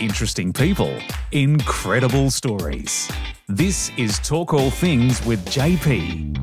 interesting people, incredible stories. This is Talk All Things with JP.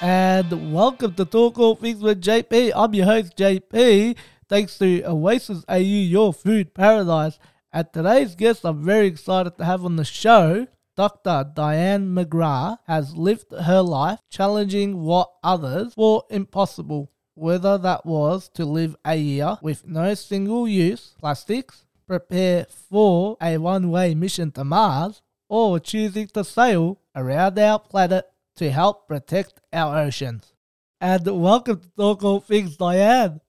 And welcome to Talk All Things with JP. I'm your host, JP. Thanks to Oasis AU, your food paradise. And today's guest I'm very excited to have on the show, Dr. Dianne McGrath, has lived her life challenging what others thought impossible, whether that was to live a year with no single use plastics, prepare for a one way mission to Mars, or choosing to sail around our planet to help protect our oceans. And welcome to Talk All Things, Dianne.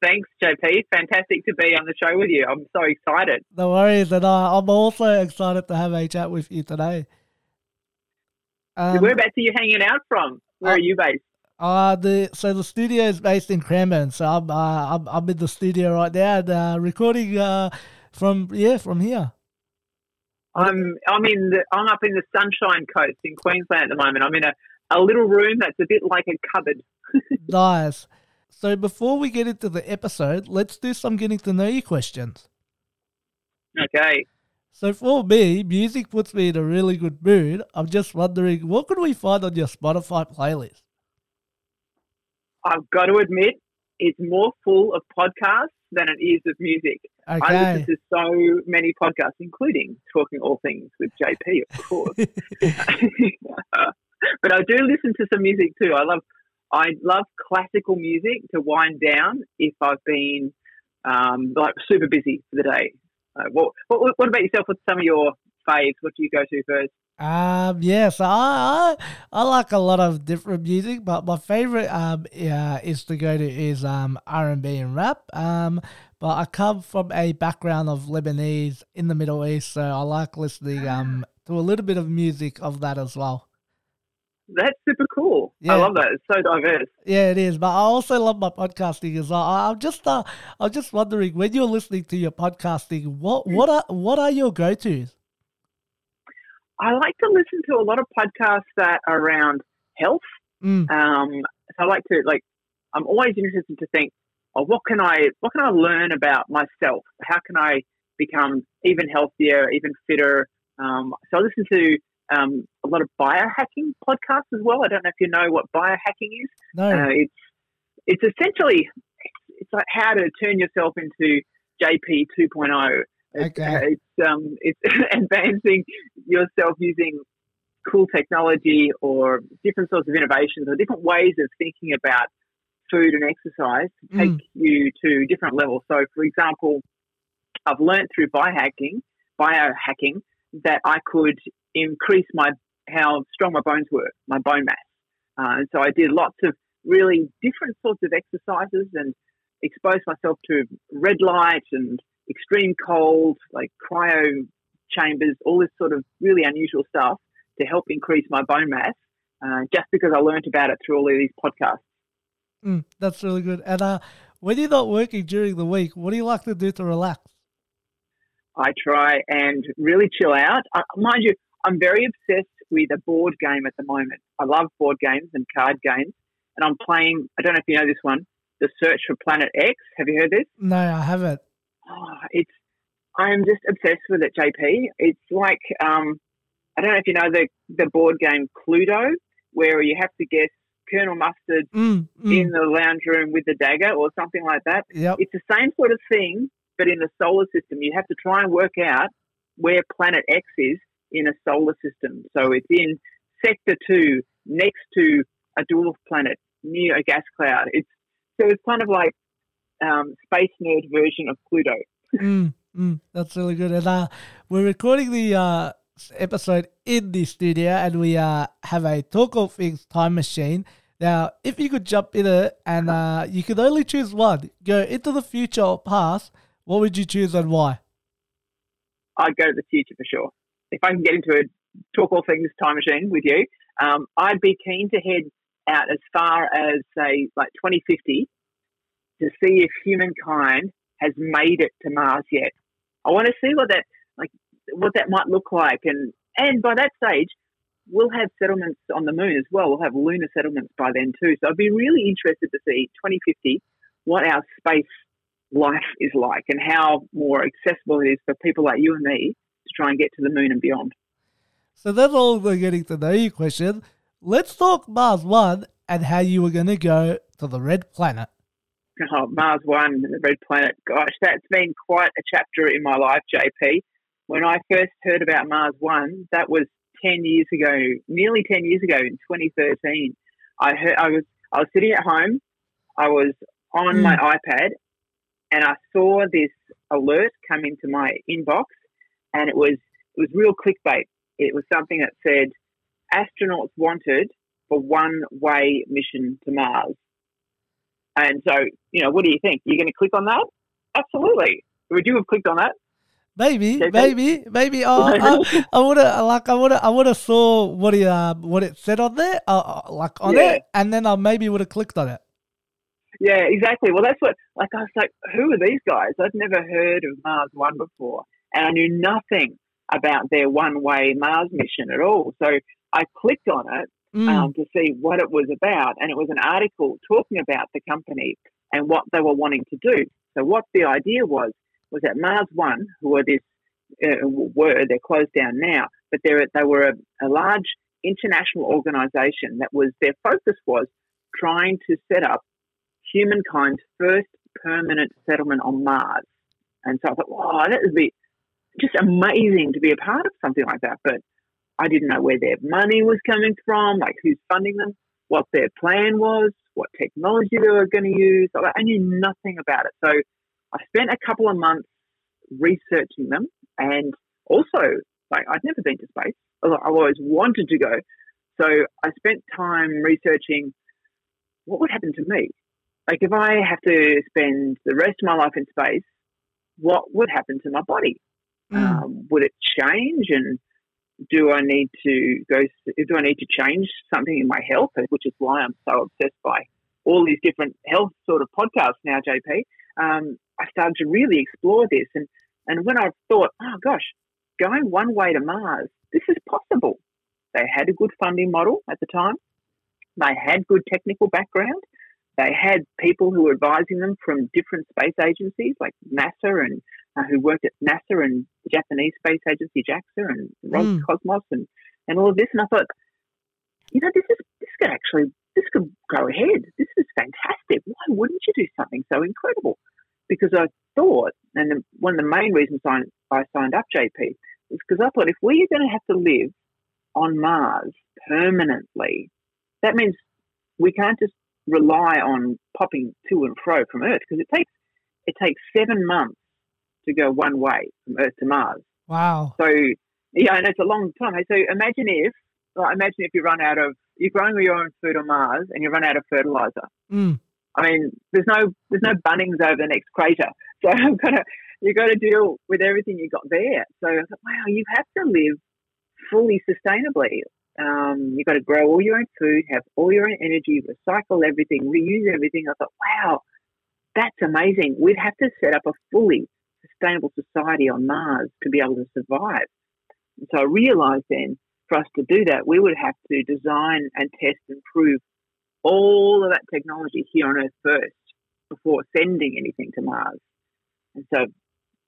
Thanks, JP. Fantastic to be on the show with you. I'm so excited. No worries, and uh, I'm also excited to have a chat with you today. Um, Whereabouts are you hanging out from? Where uh, are you based? Uh, the so the studio is based in Cranbourne, so I'm uh, I'm, I'm in the studio right now and uh, recording uh, from yeah from here. I'm I'm in the I'm up in the Sunshine Coast in Queensland at the moment. I'm in a, a little room that's a bit like a cupboard. nice. So before we get into the episode, let's do some getting to know you questions. Okay. So for me, music puts me in a really good mood. I'm just wondering, what could we find on your Spotify playlist? I've got to admit, it's more full of podcasts than it is of music. Okay. I listen to so many podcasts, including Talking All Things with JP, of course. but I do listen to some music too. I love I love classical music to wind down if I've been um, like super busy for the day. Uh, what, what, what about yourself? What's some of your faves? What do you go to first? Um, yes, I, I I like a lot of different music, but my favorite um yeah, is to go to is um R and B and rap. Um, but I come from a background of Lebanese in the Middle East, so I like listening um to a little bit of music of that as well. That's super cool. Yeah. I love that. It's so diverse. Yeah, it is. But I also love my podcasting as well. I'm just, uh, I'm just wondering when you're listening to your podcasting, what, what are, what are your go tos? I like to listen to a lot of podcasts that are around health. Mm. Um, so I like to like. I'm always interested to think, oh, what can I, what can I learn about myself? How can I become even healthier, even fitter? Um, so I listen to um, a lot of biohacking podcasts as well. I don't know if you know what biohacking is. No. Uh, it's it's essentially it's like how to turn yourself into JP 2.0. It's, okay. Uh, it's um it's advancing yourself using cool technology or different sorts of innovations or different ways of thinking about food and exercise to mm. take mm. you to different levels. So, for example, I've learned through biohacking, biohacking that I could increase my how strong my bones were, my bone mass. Uh, and so I did lots of really different sorts of exercises and exposed myself to red light and extreme cold, like cryo chambers, all this sort of really unusual stuff to help increase my bone mass. Uh, just because I learned about it through all of these podcasts. Mm, that's really good. And uh, when you're not working during the week, what do you like to do to relax? I try and really chill out. Uh, mind you, I'm very obsessed with a board game at the moment. I love board games and card games, and I'm playing. I don't know if you know this one, The Search for Planet X. Have you heard this? No, I haven't. Oh, it's. I'm just obsessed with it, JP. It's like um, I don't know if you know the the board game Cluedo, where you have to guess Colonel Mustard mm, mm. in the lounge room with the dagger or something like that. Yep. It's the same sort of thing, but in the solar system. You have to try and work out where Planet X is in a solar system. So it's in sector two, next to a dwarf planet near a gas cloud. It's so it's kind of like um, space nerd version of Cluedo. mm, mm, that's really good. And uh, we're recording the uh, episode in the studio, and we uh, have a talk of things time machine. Now, if you could jump in it and uh, you could only choose one, go into the future or past, what would you choose and why? I'd go to the future for sure if I can get into a talk all things time machine with you, um, I'd be keen to head out as far as say like 2050 to see if humankind has made it to Mars yet. I want to see what that like what that might look like, and and by that stage, we'll have settlements on the moon as well. We'll have lunar settlements by then too. So I'd be really interested to see 2050 what our space life is like and how more accessible it is for people like you and me to try and get to the moon and beyond. So that's all the getting to know you question. Let's talk Mars One and how you were going to go to the red planet. Oh, Mars One and the red planet. Gosh, that's been quite a chapter in my life, JP. When I first heard about Mars One, that was 10 years ago, nearly 10 years ago in 2013. I heard, I was, I was sitting at home. I was on mm. my iPad and I saw this alert come into my inbox and it was, it was real clickbait. It was something that said astronauts wanted for one way mission to Mars. And so, you know, what do you think? You're going to click on that? Absolutely. Would you have clicked on that? Maybe, maybe, maybe. Oh, I, I would have like I would have I would have saw what it uh, what it said on there, uh, uh like on yeah. it, and then I maybe would have clicked on it. Yeah, exactly. Well, that's what like I was like, who are these guys? I'd never heard of Mars One before, and I knew nothing about their one way Mars mission at all. So I clicked on it mm. um, to see what it was about, and it was an article talking about the company and what they were wanting to do. So what the idea was was that Mars One, who are this uh, were they're closed down now, but they they were a, a large international organisation that was their focus was trying to set up humankind's first permanent settlement on Mars. And so I thought, wow, that would be just amazing to be a part of something like that. But I didn't know where their money was coming from, like who's funding them, what their plan was, what technology they were going to use. I knew nothing about it. So I spent a couple of months researching them and also, like, I'd never been to space. I always wanted to go. So I spent time researching what would happen to me. Like, if I have to spend the rest of my life in space, what would happen to my body? Mm. Um, would it change? And do I need to go? Do I need to change something in my health? Which is why I'm so obsessed by all these different health sort of podcasts now, JP. Um, I started to really explore this. And, and when I thought, oh gosh, going one way to Mars, this is possible. They had a good funding model at the time. They had good technical background. They had people who were advising them from different space agencies like NASA and uh, who worked at NASA and the Japanese space agency JAXA and Roscosmos mm. and, and all of this. And I thought, you know, this is this could actually this could go ahead. This is fantastic. Why wouldn't you do something so incredible? because I thought, and one of the main reasons I, I signed up JP is because I thought if we are going to have to live on Mars permanently, that means we can't just rely on popping to and fro from Earth because it takes it takes seven months to go one way from Earth to Mars. Wow. So yeah, and it's a long time. So imagine if, well, imagine if you run out of, you're growing your own food on Mars and you run out of fertilizer. Mm. I mean, there's no there's no Bunnings over the next crater, so I've gonna you got to deal with everything you got there. So wow, you have to live fully sustainably. Um, you've got to grow all your own food, have all your own energy, recycle everything, reuse everything. I thought, wow, that's amazing. We'd have to set up a fully sustainable society on Mars to be able to survive. And so I realized then for us to do that, we would have to design and test and prove all of that technology here on Earth first before sending anything to Mars. And so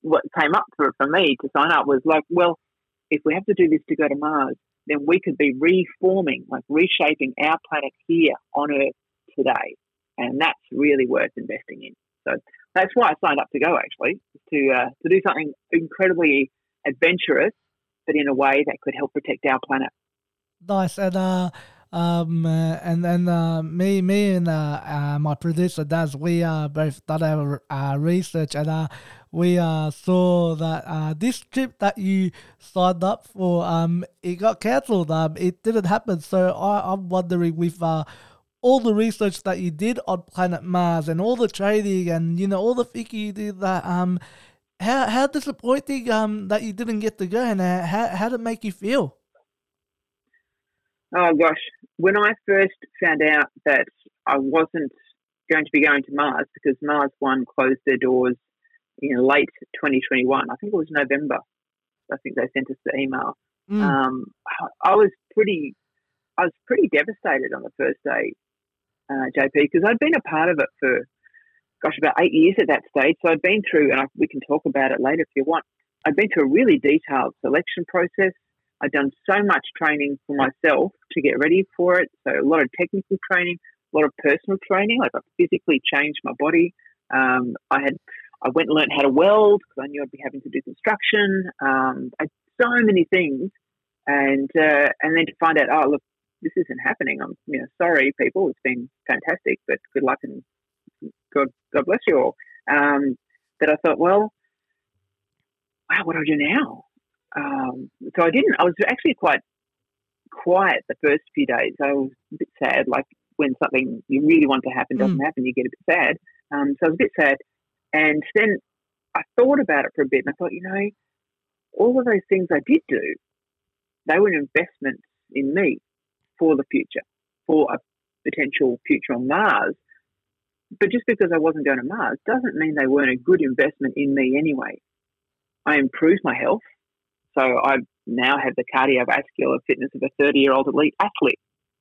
what came up for, for me to sign up was like, well, if we have to do this to go to Mars, then we could be reforming, like reshaping our planet here on Earth today. And that's really worth investing in. So that's why I signed up to go actually, to, uh, to do something incredibly adventurous, but in a way that could help protect our planet. Nice. And uh, um, uh, and then uh, me, me and uh, my producer Daz, we both done our research and we uh, saw that uh, this trip that you signed up for, um, it got cancelled. Um, it didn't happen. So I, I'm wondering with uh, all the research that you did on planet Mars and all the training and you know all the thinking you did that um, how how disappointing um that you didn't get to go and uh, how how did it make you feel? Oh gosh, when I first found out that I wasn't going to be going to Mars because Mars One closed their doors in late 2021, I think it was November. I think they sent us the email. Mm. Um, I was pretty, I was pretty devastated on the first day, uh, JP, because I'd been a part of it for, gosh, about eight years at that stage. So I'd been through, and I, we can talk about it later if you want. I'd been through a really detailed selection process. I'd done so much training for myself to get ready for it. So a lot of technical training, a lot of personal training. Like I physically changed my body. Um, I had I went and learned how to weld because I knew I'd be having to do construction. Um, I so many things, and uh, and then to find out, oh look, this isn't happening. I'm you know sorry, people. It's been fantastic, but good luck and God God bless you all. Um, that I thought, well, wow, what do I do now? Um, so I didn't. I was actually quite quiet the first few days. I was a bit sad, like when something you really want to happen doesn't mm. happen, you get a bit sad. Um, so I was a bit sad. And then I thought about it for a bit and I thought, you know, all of those things I did do, they were an investment in me for the future, for a potential future on Mars. But just because I wasn't going to Mars doesn't mean they weren't a good investment in me anyway. I improved my health. So I now have the cardiovascular fitness of a 30 year old elite athlete.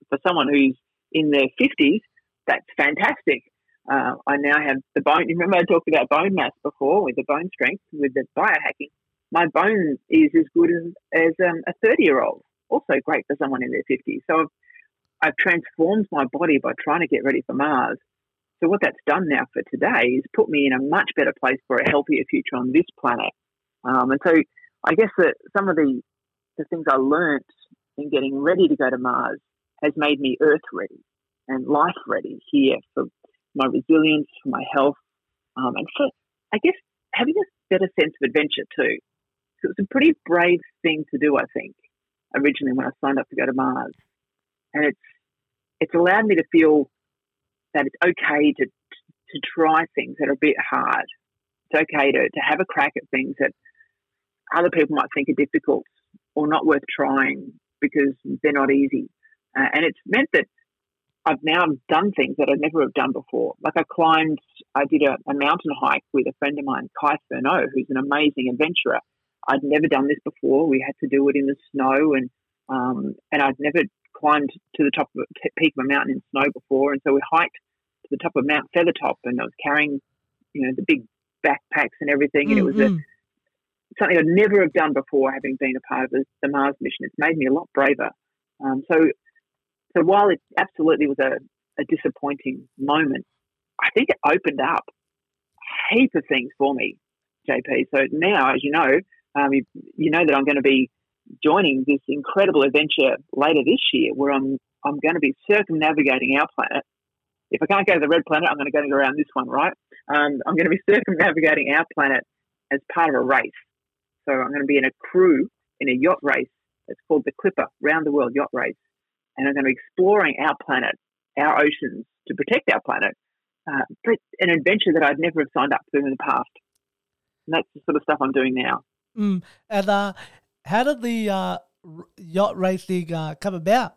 For someone who's in their 50s, that's fantastic. Uh, I now have the bone. Remember, I talked about bone mass before with the bone strength with the biohacking. My bone is as good as, as um, a 30 year old. Also great for someone in their 50s. So I've, I've transformed my body by trying to get ready for Mars. So what that's done now for today is put me in a much better place for a healthier future on this planet. Um, and so I guess that some of the, the things I learnt in getting ready to go to Mars has made me Earth ready and life ready here for my resilience, for my health, um, and for, I guess, having a better sense of adventure too. So it was a pretty brave thing to do, I think, originally when I signed up to go to Mars. And it's, it's allowed me to feel that it's okay to, to try things that are a bit hard. It's okay to, to have a crack at things that other people might think are difficult or not worth trying because they're not easy. Uh, and it's meant that I've now done things that I'd never have done before. Like I climbed, I did a, a mountain hike with a friend of mine, Kai Furneaux, who's an amazing adventurer. I'd never done this before. We had to do it in the snow, and um, and I'd never climbed to the top of a peak of a mountain in snow before. And so we hiked to the top of Mount Feathertop, and I was carrying, you know, the big backpacks and everything, and mm-hmm. it was a mm-hmm. Something I'd never have done before, having been a part of the, Mars mission. It's made me a lot braver. Um, so so while it absolutely was a, a disappointing moment, I think it opened up a heap of things for me, JP. So now, as you know, um, you, you know that I'm going to be joining this incredible adventure later this year where I'm I'm going to be circumnavigating our planet. If I can't go to the red planet, I'm going to go around this one, right? Um, I'm going to be circumnavigating our planet as part of a race. So I'm going to be in a crew in a yacht race. It's called the Clipper Round the World Yacht Race and I'm going to be exploring our planet, our oceans to protect our planet. Uh, but an adventure that I'd never have signed up to in the past. And that's the sort of stuff I'm doing now. Mm. And uh, how did the uh, yacht racing uh, come about?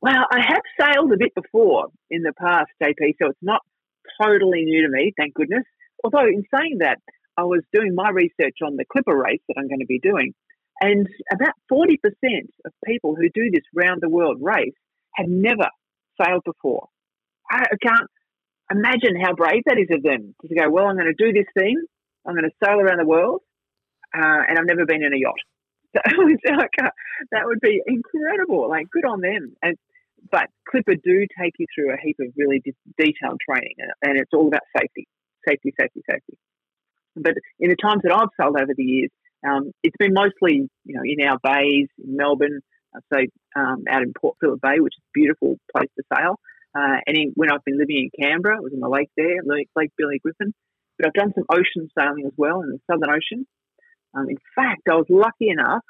Well, I have sailed a bit before in the past, JP, so it's not totally new to me, thank goodness. Although, in saying that, I was doing my research on the Clipper race that I'm going to be doing, and about 40% of people who do this round the world race have never sailed before. I can't imagine how brave that is of them to go, well, I'm going to do this thing, I'm going to sail around the world, uh, and I've never been in a yacht. So uh, that would be incredible. Like, good on them. And but Clipper do take you through a heap of really de- detailed training, and it's all about safety, safety, safety, safety. But in the times that I've sailed over the years, um, it's been mostly, you know, in our bays in Melbourne, uh, so um, out in Port Phillip Bay, which is a beautiful place to sail. Uh, and in, when I've been living in Canberra, I was in the lake there, Lake, lake Burley Griffin. But I've done some ocean sailing as well in the Southern Ocean. Um, in fact, I was lucky enough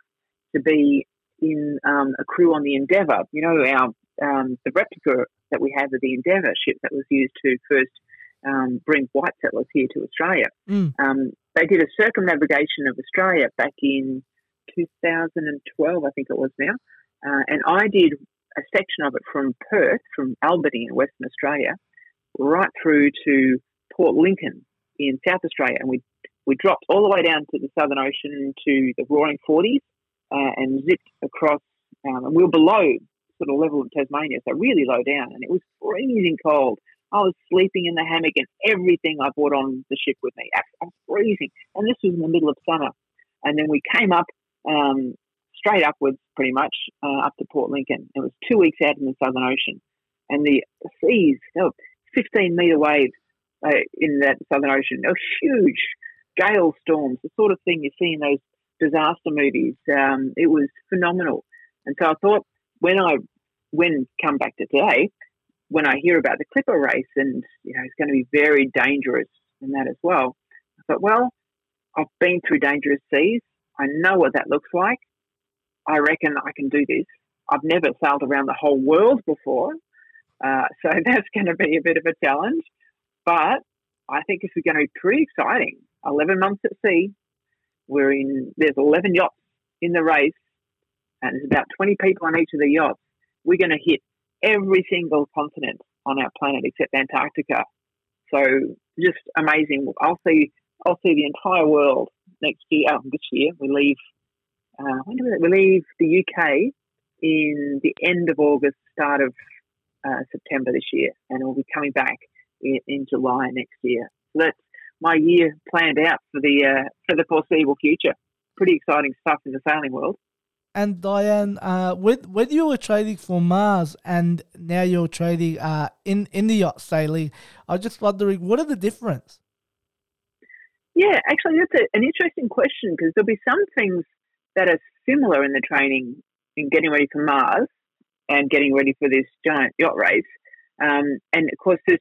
to be in um, a crew on the Endeavour. You know, our um, the replica that we have of the Endeavour ship that was used to first um, bring white settlers here to Australia. Mm. Um, they did a circumnavigation of Australia back in 2012, I think it was now. Uh, and I did a section of it from Perth, from Albany in Western Australia, right through to Port Lincoln in South Australia. And we, we dropped all the way down to the Southern Ocean to the Roaring Forties uh, and zipped across. Um, and we were below sort of level of Tasmania, so really low down, and it was freezing cold. I was sleeping in the hammock and everything I brought on the ship with me. I was freezing, and this was in the middle of summer. And then we came up um, straight upwards, pretty much uh, up to Port Lincoln. It was two weeks out in the Southern Ocean, and the seas, they were 15 meter waves uh, in that Southern Ocean. They were huge gale storms, the sort of thing you see in those disaster movies. Um, it was phenomenal. And so I thought when I when come back to today, when I hear about the Clipper race and you know it's going to be very dangerous in that as well, I thought, well, I've been through dangerous seas. I know what that looks like. I reckon I can do this. I've never sailed around the whole world before, uh, so that's going to be a bit of a challenge. But I think this is going to be pretty exciting. 11 months at sea. We're in, there's 11 yachts in the race, and there's about 20 people on each of the yachts. We're going to hit every single continent on our planet except Antarctica. So just amazing. I'll see, I'll see the entire world next year. Oh, this year we leave. Uh, when do we, we leave the UK in the end of August, start of uh, September this year, and we'll be coming back in, in July next year. So that's my year planned out for the uh, for the foreseeable future. Pretty exciting stuff in the sailing world. And Dianne, uh, when when you were trading for Mars and now you're trading uh, in in the yacht sailing, I was just wondering what are the difference? Yeah, actually, that's a, an interesting question because there'll be some things that are similar in the training in getting ready for Mars and getting ready for this giant yacht race. Um, and of course, there's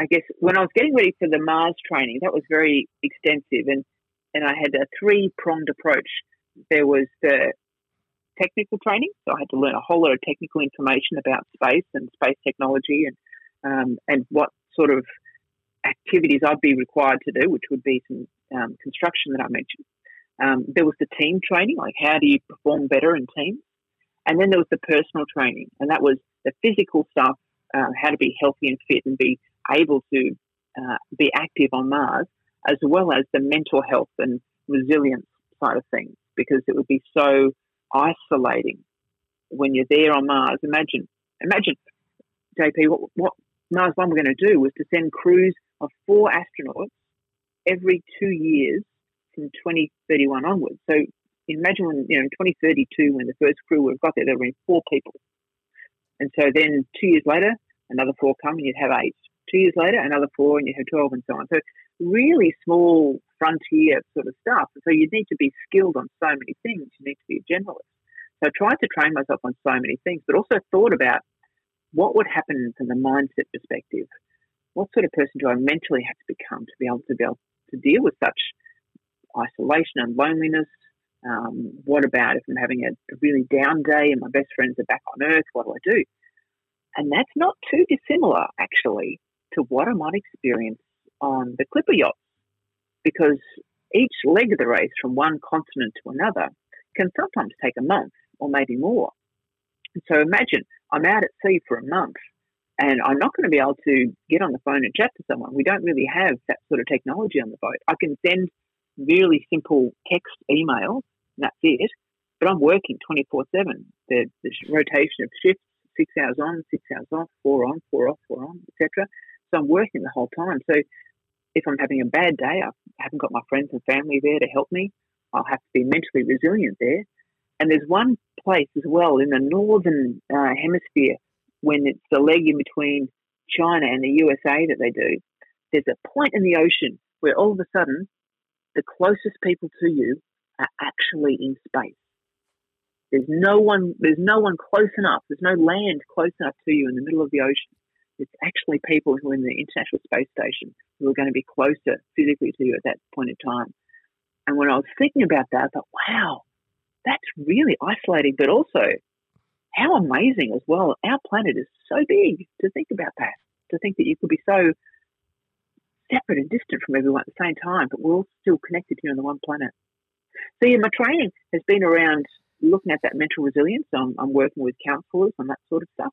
I guess when I was getting ready for the Mars training, that was very extensive, and and I had a three pronged approach. There was the technical training, so I had to learn a whole lot of technical information about space and space technology, and um, and what sort of activities I'd be required to do, which would be some um, construction that I mentioned. Um, there was the team training, like how do you perform better in teams, and then there was the personal training, and that was the physical stuff, uh, how to be healthy and fit and be able to uh, be active on Mars, as well as the mental health and resilience side of things, because it would be so isolating when you're there on Mars. Imagine, imagine, JP, what, what Mars One we're going to do was to send crews of four astronauts every two years from 2031 onwards. So imagine when, you know, in 2032, when the first crew would have got there, there were four people. And so then two years later, another four come and you'd have eight two years later, another four, and you have 12 and so on. So really small frontier sort of stuff. So you need to be skilled on so many things. You need to be a generalist. So I tried to train myself on so many things, but also thought about what would happen from the mindset perspective. What sort of person do I mentally have to become to be able to be able to deal with such isolation and loneliness? Um, what about if I'm having a, really down day and my best friends are back on Earth? What do I do? And that's not too dissimilar, actually, to what I might experience on the Clipper yachts, because each leg of the race from one continent to another can sometimes take a month or maybe more. So imagine I'm out at sea for a month and I'm not going to be able to get on the phone and chat to someone. We don't really have that sort of technology on the boat. I can send really simple text emails, and that's it. But I'm working 24 7. The, the rotation of shifts, six hours on, six hours off, four on, four off, four on, etc. So I'm working the whole time. So if I'm having a bad day, I haven't got my friends and family there to help me. I'll have to be mentally resilient there. And there's one place as well in the northern uh, hemisphere when it's the leg in between China and the USA that they do. There's a point in the ocean where all of a sudden the closest people to you are actually in space. There's no one. There's no one close enough. There's no land close enough to you in the middle of the ocean it's actually people who are in the International Space Station who are going to be closer physically to you at that point in time. And when I was thinking about that, I thought, wow, that's really isolating, but also how amazing as well. Our planet is so big to think about that, to think that you could be so separate and distant from everyone at the same time, but we're all still connected here on the one planet. So, yeah, my training has been around looking at that mental resilience. I'm, I'm working with counselors on that sort of stuff.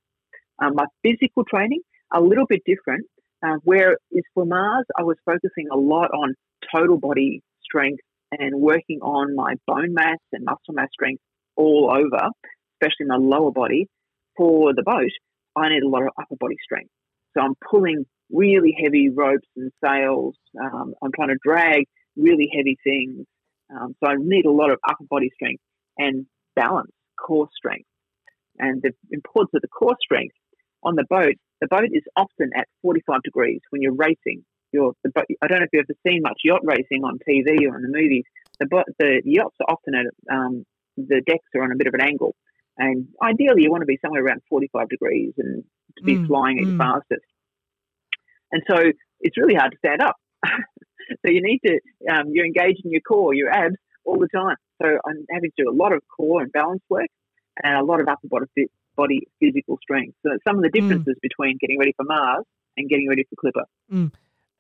Um, my physical training a little bit different. Uh, where is for Mars, I was focusing a lot on total body strength and working on my bone mass and muscle mass strength all over, especially my lower body, for the boat, I need a lot of upper body strength. So I'm pulling really heavy ropes and sails. Um, I'm trying to drag really heavy things. Um, so I need a lot of upper body strength and balance, core strength. And the importance of the core strength on the boat, the boat is often at 45 degrees when you're racing. You're, the boat, I don't know if you've ever seen much yacht racing on TV or in the movies. The, the yachts are often at, um, the decks are on a bit of an angle. And ideally, you want to be somewhere around 45 degrees and to be mm, flying at mm. your fastest. And so it's really hard to stand up. so you need to, um, you're engaged in your core, your abs all the time. So I'm having to do a lot of core and balance work and a lot of upper body, body physical strength. So some of the mm. differences mm. between getting ready for Mars and getting ready for Clipper. Mm.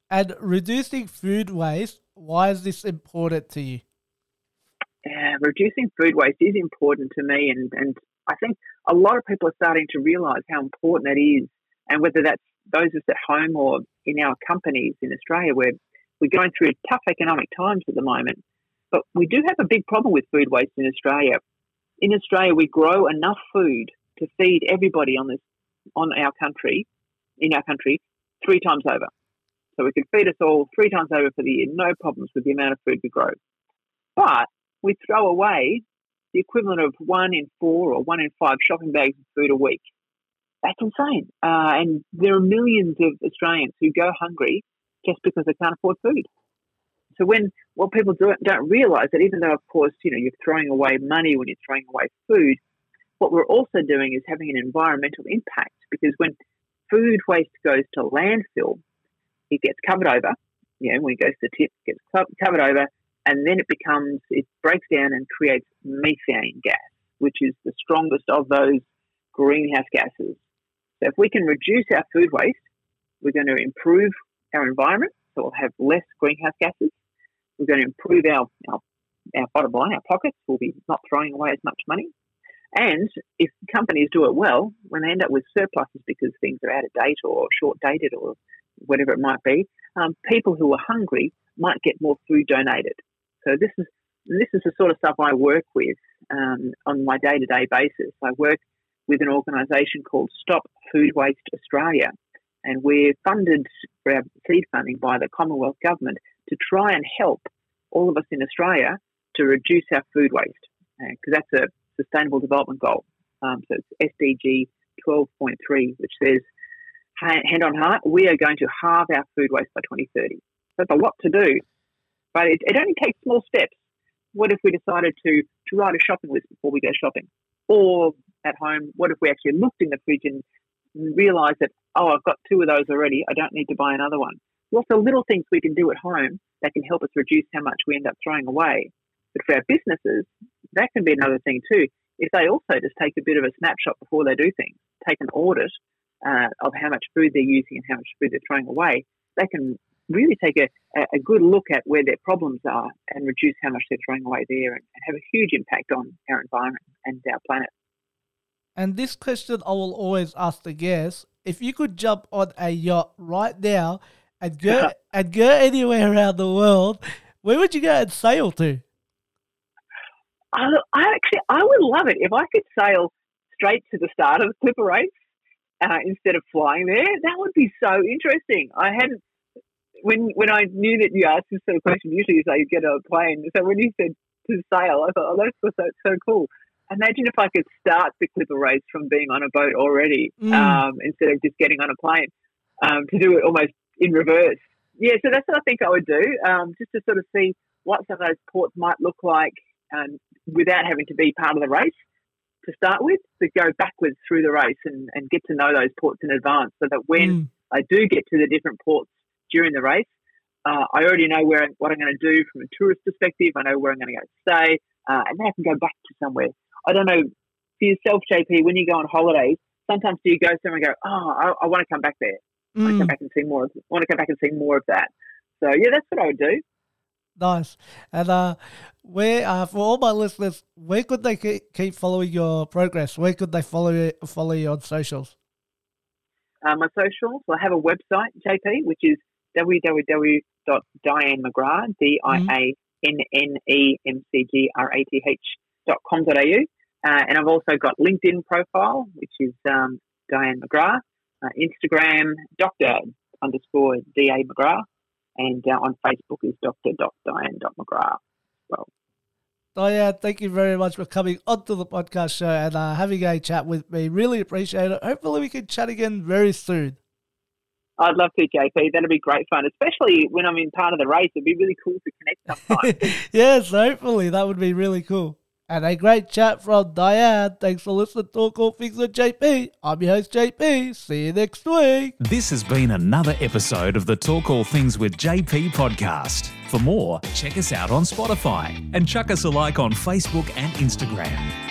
And reducing food waste, why is this important to you? Uh, reducing food waste is important to me, and, and I think a lot of people are starting to realise how important that is, and whether that's those of us at home or in our companies in Australia, where we're going through tough economic times at the moment. But we do have a big problem with food waste in Australia. In Australia, we grow enough food to feed everybody on this on our country, in our country, three times over. So we could feed us all three times over for the year, no problems with the amount of food we grow. But we throw away the equivalent of one in four or one in five shopping bags of food a week. That's insane. Uh, and there are millions of Australians who go hungry just because they can't afford food. So when what people do, don't realise that even though, of course, you know, you're throwing away money when you're throwing away food, what we're also doing is having an environmental impact because when food waste goes to landfill, it gets covered over. You know, when it goes to the tip, it gets covered over, and then it becomes, it breaks down and creates methane gas, which is the strongest of those greenhouse gases. So if we can reduce our food waste, we're going to improve our environment, so we'll have less greenhouse gases. We're going to improve our, our, our bottom line, our pockets. We'll be not throwing away as much money. And if companies do it well, when they end up with surpluses because things are out of date or short dated or whatever it might be, um, people who are hungry might get more food donated. So this is this is the sort of stuff I work with um, on my day to day basis. I work with an organisation called Stop Food Waste Australia, and we're funded for our seed funding by the Commonwealth Government to try and help all of us in Australia to reduce our food waste because uh, that's a sustainable development goal. Um, so it's SDG 12.3, which says, hand on heart, we are going to halve our food waste by 2030. That's a lot to do, but it, it only takes small steps. What if we decided to, to write a shopping list before we go shopping? Or at home, what if we actually looked in the fridge and realised that, oh, I've got two of those already, I don't need to buy another one? Lots of little things we can do at home that can help us reduce how much we end up throwing away. But for our businesses, that can be another thing too. If they also just take a bit of a snapshot before they do things, take an audit uh, of how much food they're using and how much food they're throwing away, they can really take a, a good look at where their problems are and reduce how much they're throwing away there and, and have a huge impact on our environment and our planet. And this question I will always ask the guests: If you could jump on a yacht right now and go and go anywhere around the world, where would you go and sail to? I, I actually I would love it if I could sail straight to the start of the Clipper race uh, instead of flying there. That would be so interesting. I hadn't when when I knew that you asked this sort of question. Usually, you say you get a plane. So when you said to sail, I thought, oh, that's so, so cool. Imagine if I could start the Clipper race from being on a boat already mm. um, instead of just getting on a plane um, to do it almost in reverse. Yeah, so that's what I think I would do, um, just to sort of see what some of those ports might look like um, without having to be part of the race to start with, to go backwards through the race and, and get to know those ports in advance so that when mm. I do get to the different ports during the race, uh, I already know where what I'm going to do from a tourist perspective. I know where I'm going to go stay, uh, and then I can go back to somewhere. I don't know for yourself, JP. When you go on holidays, sometimes do you go somewhere and go, "Oh, I, I want to come back there. Mm. I want to come back and see more. Of, I want to come back and see more of that." So yeah, that's what I would do. Nice. And uh, where uh, for all my listeners, where could they keep following your progress? Where could they follow you, follow you on socials? Uh, my socials. Well, I have a website, JP, which is www.diannemcgrath, D I A N N E M C G R A T H dot com dot au. Uh, and I've also got LinkedIn profile, which is um, Dianne McGrath. Uh, Instagram, Dr. underscore DA McGrath. And uh, on Facebook is Dr. Dianne McGrath. Well, Dianne, thank you very much for coming onto the podcast show and uh, having a chat with me. Really appreciate it. Hopefully, we can chat again very soon. I'd love to, JP. That'd be great fun, especially when I'm in part of the race. It'd be really cool to connect sometime. yes, hopefully that would be really cool. And a great chat from Dianne. Thanks for listening to Talk All Things with JP. I'm your host, JP. See you next week. This has been another episode of the Talk All Things with JP podcast. For more, check us out on Spotify and chuck us a like on Facebook and Instagram.